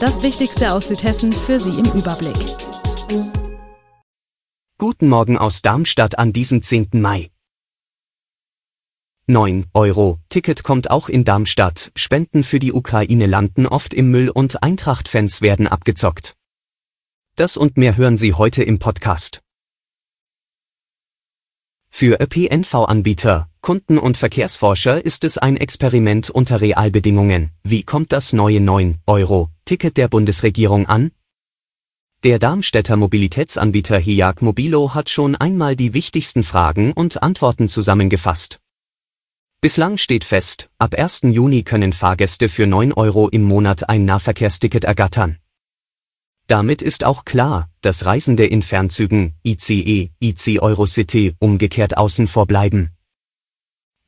Das Wichtigste aus Südhessen für Sie im Überblick. Guten Morgen aus Darmstadt an diesem 10. Mai. 9 Euro. Ticket kommt auch in Darmstadt. Spenden für die Ukraine landen oft im Müll und Eintracht-Fans werden abgezockt. Das und mehr hören Sie heute im Podcast. Für ÖPNV-Anbieter, Kunden und Verkehrsforscher ist es ein Experiment unter Realbedingungen. Wie kommt das neue 9-Euro-Ticket der Bundesregierung an? Der Darmstädter Mobilitätsanbieter HIAG Mobilo hat schon einmal die wichtigsten Fragen und Antworten zusammengefasst. Bislang steht fest, ab 1. Juni können Fahrgäste für 9 Euro im Monat ein Nahverkehrsticket ergattern. Damit ist auch klar, dass Reisende in Fernzügen, ICE, IC Eurocity umgekehrt außen vor bleiben.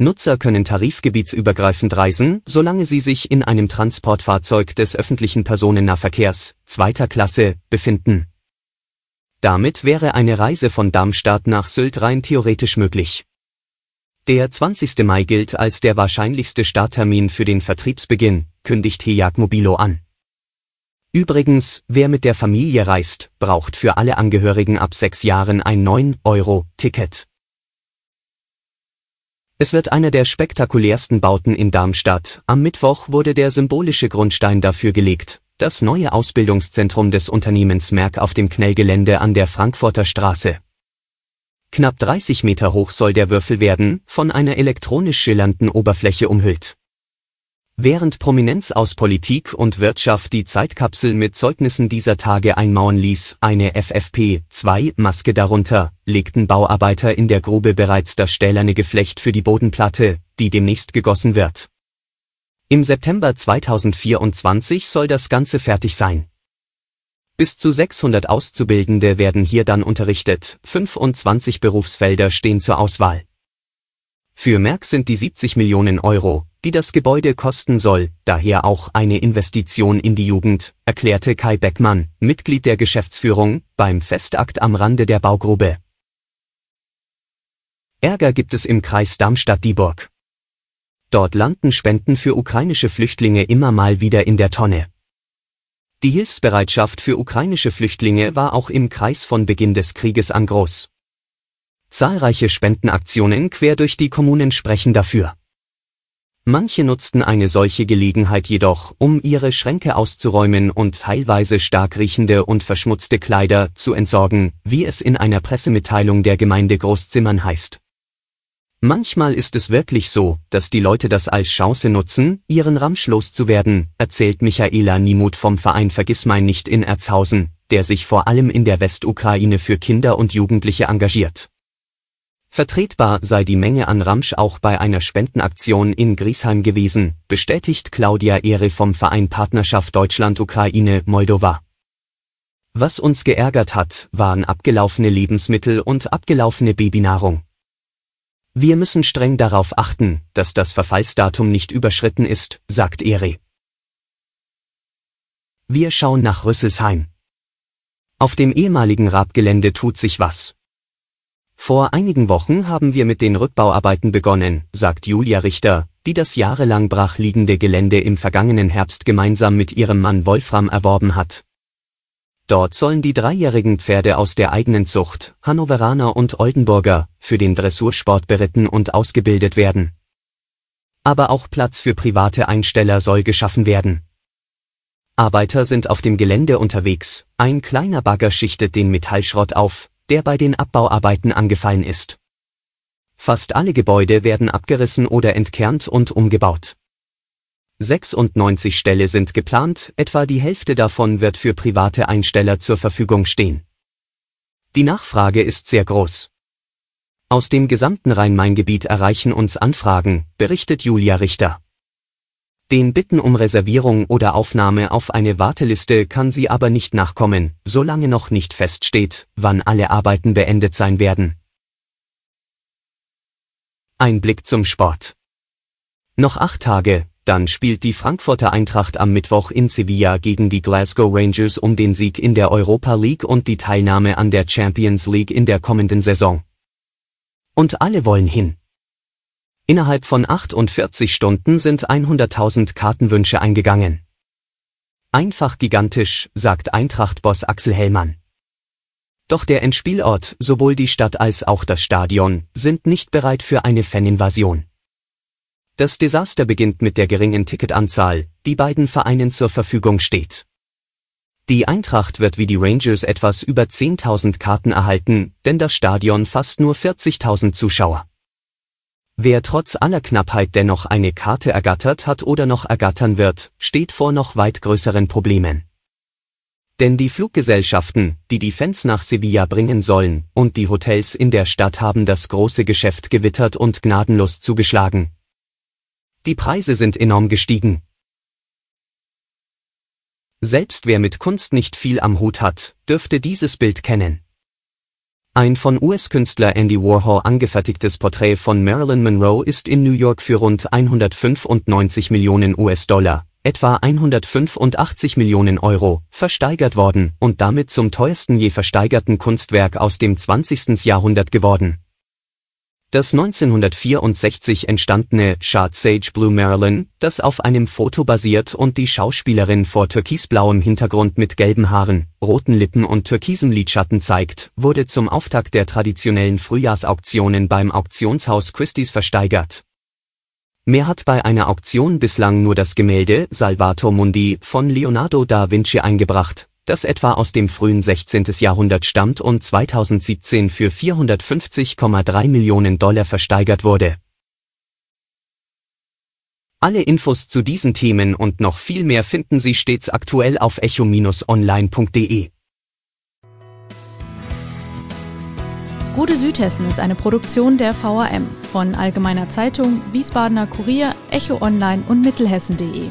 Nutzer können tarifgebietsübergreifend reisen, solange sie sich in einem Transportfahrzeug des öffentlichen Personennahverkehrs, zweiter Klasse, befinden. Damit wäre eine Reise von Darmstadt nach Sylt rein theoretisch möglich. Der 20. Mai gilt als der wahrscheinlichste Starttermin für den Vertriebsbeginn, kündigt Hejag Mobilo an. Übrigens, wer mit der Familie reist, braucht für alle Angehörigen ab sechs Jahren ein 9-Euro-Ticket. Es wird einer der spektakulärsten Bauten in Darmstadt. Am Mittwoch wurde der symbolische Grundstein dafür gelegt, das neue Ausbildungszentrum des Unternehmens Merck auf dem Knellgelände an der Frankfurter Straße. Knapp 30 Meter hoch soll der Würfel werden, von einer elektronisch schillernden Oberfläche umhüllt. Während Prominenz aus Politik und Wirtschaft die Zeitkapsel mit Zeugnissen dieser Tage einmauern ließ, eine FFP2-Maske darunter, legten Bauarbeiter in der Grube bereits das stählerne Geflecht für die Bodenplatte, die demnächst gegossen wird. Im September 2024 soll das Ganze fertig sein. Bis zu 600 Auszubildende werden hier dann unterrichtet, 25 Berufsfelder stehen zur Auswahl. Für Merck sind die 70 Millionen Euro, die das Gebäude kosten soll, daher auch eine Investition in die Jugend, erklärte Kai Beckmann, Mitglied der Geschäftsführung, beim Festakt am Rande der Baugrube. Ärger gibt es im Kreis Darmstadt-Dieburg. Dort landen Spenden für ukrainische Flüchtlinge immer mal wieder in der Tonne. Die Hilfsbereitschaft für ukrainische Flüchtlinge war auch im Kreis von Beginn des Krieges an groß. Zahlreiche Spendenaktionen quer durch die Kommunen sprechen dafür. Manche nutzten eine solche Gelegenheit jedoch, um ihre Schränke auszuräumen und teilweise stark riechende und verschmutzte Kleider zu entsorgen, wie es in einer Pressemitteilung der Gemeinde Großzimmern heißt. Manchmal ist es wirklich so, dass die Leute das als Chance nutzen, ihren Ramsch loszuwerden, erzählt Michaela Niemuth vom Verein Vergissmein nicht in Erzhausen, der sich vor allem in der Westukraine für Kinder und Jugendliche engagiert. Vertretbar sei die Menge an Ramsch auch bei einer Spendenaktion in Griesheim gewesen, bestätigt Claudia Ehre vom Verein Partnerschaft Deutschland-Ukraine-Moldova. Was uns geärgert hat, waren abgelaufene Lebensmittel und abgelaufene Babynahrung. Wir müssen streng darauf achten, dass das Verfallsdatum nicht überschritten ist, sagt Ehre. Wir schauen nach Rüsselsheim. Auf dem ehemaligen Rabgelände tut sich was. Vor einigen Wochen haben wir mit den Rückbauarbeiten begonnen, sagt Julia Richter, die das jahrelang brachliegende Gelände im vergangenen Herbst gemeinsam mit ihrem Mann Wolfram erworben hat. Dort sollen die dreijährigen Pferde aus der eigenen Zucht, Hannoveraner und Oldenburger, für den Dressursport beritten und ausgebildet werden. Aber auch Platz für private Einsteller soll geschaffen werden. Arbeiter sind auf dem Gelände unterwegs, ein kleiner Bagger schichtet den Metallschrott auf, der bei den Abbauarbeiten angefallen ist. Fast alle Gebäude werden abgerissen oder entkernt und umgebaut. 96 Ställe sind geplant, etwa die Hälfte davon wird für private Einsteller zur Verfügung stehen. Die Nachfrage ist sehr groß. Aus dem gesamten Rhein-Main-Gebiet erreichen uns Anfragen, berichtet Julia Richter. Den Bitten um Reservierung oder Aufnahme auf eine Warteliste kann sie aber nicht nachkommen, solange noch nicht feststeht, wann alle Arbeiten beendet sein werden. Ein Blick zum Sport. Noch acht Tage, dann spielt die Frankfurter Eintracht am Mittwoch in Sevilla gegen die Glasgow Rangers um den Sieg in der Europa League und die Teilnahme an der Champions League in der kommenden Saison. Und alle wollen hin. Innerhalb von 48 Stunden sind 100.000 Kartenwünsche eingegangen. Einfach gigantisch, sagt Eintracht-Boss Axel Hellmann. Doch der Endspielort, sowohl die Stadt als auch das Stadion, sind nicht bereit für eine Faninvasion. Das Desaster beginnt mit der geringen Ticketanzahl, die beiden Vereinen zur Verfügung steht. Die Eintracht wird wie die Rangers etwas über 10.000 Karten erhalten, denn das Stadion fasst nur 40.000 Zuschauer. Wer trotz aller Knappheit dennoch eine Karte ergattert hat oder noch ergattern wird, steht vor noch weit größeren Problemen. Denn die Fluggesellschaften, die die Fans nach Sevilla bringen sollen, und die Hotels in der Stadt haben das große Geschäft gewittert und gnadenlos zugeschlagen. Die Preise sind enorm gestiegen. Selbst wer mit Kunst nicht viel am Hut hat, dürfte dieses Bild kennen. Ein von US-Künstler Andy Warhol angefertigtes Porträt von Marilyn Monroe ist in New York für rund 195 Millionen US-Dollar, etwa 185 Millionen Euro, versteigert worden und damit zum teuersten je versteigerten Kunstwerk aus dem 20. Jahrhundert geworden. Das 1964 entstandene Shard Sage Blue Marilyn, das auf einem Foto basiert und die Schauspielerin vor türkisblauem Hintergrund mit gelben Haaren, roten Lippen und türkisem Lidschatten zeigt, wurde zum Auftakt der traditionellen Frühjahrsauktionen beim Auktionshaus Christie's versteigert. Mehr hat bei einer Auktion bislang nur das Gemälde Salvator Mundi von Leonardo da Vinci eingebracht, das etwa aus dem frühen 16. Jahrhundert stammt und 2017 für 450,3 Millionen Dollar versteigert wurde. Alle Infos zu diesen Themen und noch viel mehr finden Sie stets aktuell auf echo-online.de. Gute Südhessen ist eine Produktion der VRM von Allgemeiner Zeitung, Wiesbadener Kurier, Echo Online und Mittelhessen.de.